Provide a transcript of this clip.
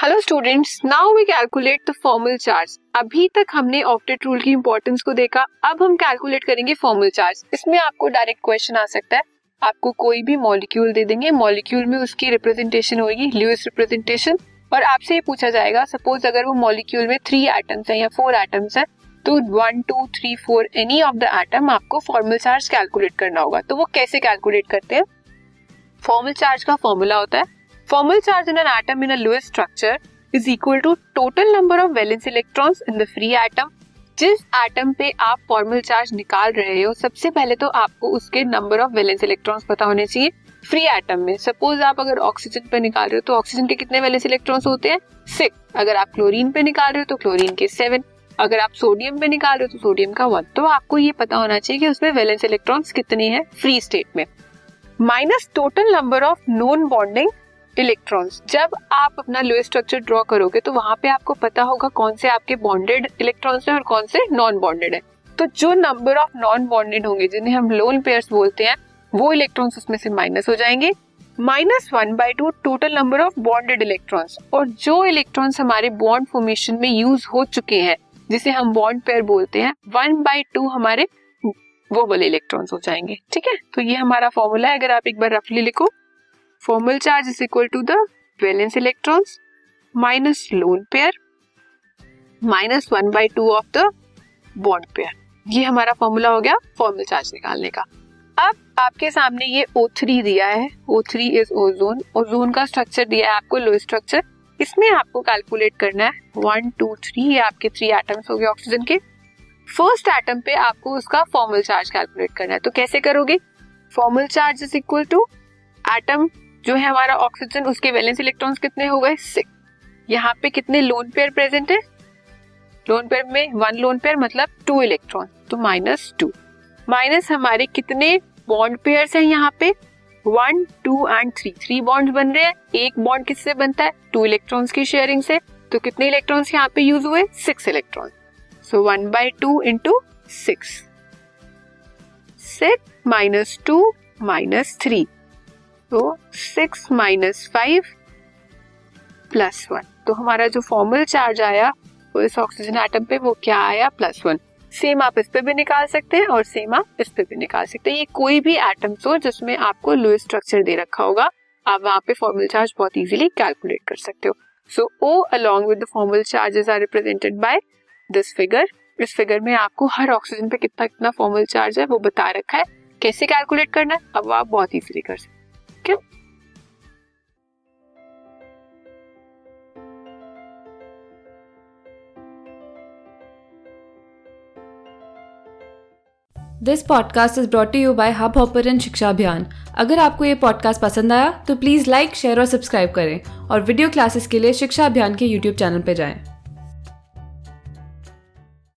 Hello students now we calculate the formal charge अभी तक हमने ऑक्टेट रूल की इंपॉर्टेंस को देखा। अब हम कैलकुलेट करेंगे फॉर्मल चार्ज इसमें आपको डायरेक्ट क्वेश्चन आ सकता है। आपको कोई भी मॉलिक्यूल दे देंगे। मॉलिक्यूल में उसकी रिप्रेजेंटेशन होगी ल्यूइस रिप्रेजेंटेशन और आपसे ये पूछा जाएगा सपोज़ अगर वो मॉलिक्यूल में थ्री एटम्स है या फोर एटम्स है तो one two three four any of the atom आपको फॉर्मल चार्ज कैलकुलेट करना होगा। तो वो कैसे कैलकुलेट करते हैं? फॉर्मल चार्ज का फॉर्मूला होता है। Formal charge in an atom in a structure is equal to total number of valence electrons in the free atom जिस एटम पे आप फॉर्मल चार्ज निकाल रहे हो, सबसे पहले तो आपको उसके नंबर ऑफ़ वैलेंस इलेक्ट्रॉन्स पता होने चाहिए फ्री एटम में। सपोज़ आप अगर ऑक्सीजन पे निकाल रहे हो तो ऑक्सीजन के कितने वैलेंस इलेक्ट्रॉन्स होते हैं? सिक्स अगर आप क्लोरीन पे निकाल रहे हो तो क्लोरीन के सेवन अगर आप सोडियम पे निकाल रहे हो तो सोडियम का वन तो आपको ये पता होना चाहिए कि उसमें वैलेंस इलेक्ट्रॉन्स कितने हैं फ्री स्टेट में। Minus total number of non bonding electrons जब आप अपना लोएस्ट स्ट्रक्चर ड्रॉ करोगे तो वहाँ पे आपको पता होगा कौन से आपके बॉन्डेड इलेक्ट्रॉन्स हैं और कौन से नॉन बॉन्डेड है। तो जो नंबर ऑफ़ नॉन बॉन्डेड होंगे, जिन्हें हम लोन पेयर्स बोलते हैं, वो इलेक्ट्रॉन्स उसमें से माइनस हो जाएँगे। Minus one by two total number of bonded electrons और जो इलेक्ट्रॉन्स हमारे बॉन्ड फॉर्मेशन में यूज़ हो चुके हैं, जिसे हम बॉन्ड पेयर बोलते हैं वन बाई टू हमारे वो वाले इलेक्ट्रॉन्स हो जाएँगे। ठीक है? तो ये हमारा फॉर्मूला है। अगर आप एक बार रफली लिखो formal charge is equal to the valence electrons minus lone pair minus one by two of the bond pair ये हमारा फॉर्मूला हो गया फॉर्मल चार्ज निकालने का। अब आपके सामने ये O3 दिया है। O3 इज़ ओजोन ओजोन का स्ट्रक्चर दिया है आपको लो स्ट्रक्चर इसमें आपको कैलकुलेट करना है। वन टू थ्री ये आपके थ्री एटम्स हो गए ऑक्सीजन के। फ़र्स्ट एटम पे आपको उसका फॉर्मल चार्ज कैलकुलेट करना है। तो कैसे करोगे? Formal charge is equal to atom जो है हमारा ऑक्सीजन उसके वैलेंस इलेक्ट्रॉन्स कितने हो गए? सिक्स यहाँ पे कितने लोन पेयर प्रेजेंट है? लोन पेयर में वन लोन पेयर मतलब टू इलेक्ट्रॉन तो माइनस टू माइनस हमारे कितने बॉन्ड पेयर हैं यहाँ पे? One two and three three bond बन रहे हैं। एक बॉन्ड किससे बनता है? टू इलेक्ट्रॉन्स की शेयरिंग से। तो कितने इलेक्ट्रॉन्स यहाँ पे यूज़ हुए? Six electron so one by two into six six minus two minus three तो six minus five plus one तो हमारा जो फॉर्मल चार्ज आया, वो इस ऑक्सीजन एटम पे वो क्या आया? प्लस वन सेम आप इस पे भी निकाल सकते हैं और सेम आप इस पे भी निकाल सकते हैं। ये कोई भी एटम्स हो जिसमें आपको लो स्ट्रक्चर दे रखा होगा, आप वहाँ पे फॉर्मल चार्ज बहुत इजीली कैलकुलेट कर सकते हो। So O along with the formal charges are represented by this figure इस फिगर में आपको हर ऑक्सीजन पे कितना कितना फॉर्मल चार्ज है वो बता रखा है। कैसे कैलकुलेट करना है? अब आप बहुत इजीली कर सकते है this podcast is brought you by hub hopper शिक्षा अभियान अगर आपको ये पॉडकास्ट पसंद आया तो प्लीज़ लाइक शेयर और सब्सक्राइब करें और वीडियो क्लासेस के लिए शिक्षा अभियान के यूट्यूब चैनल पर जाएँ।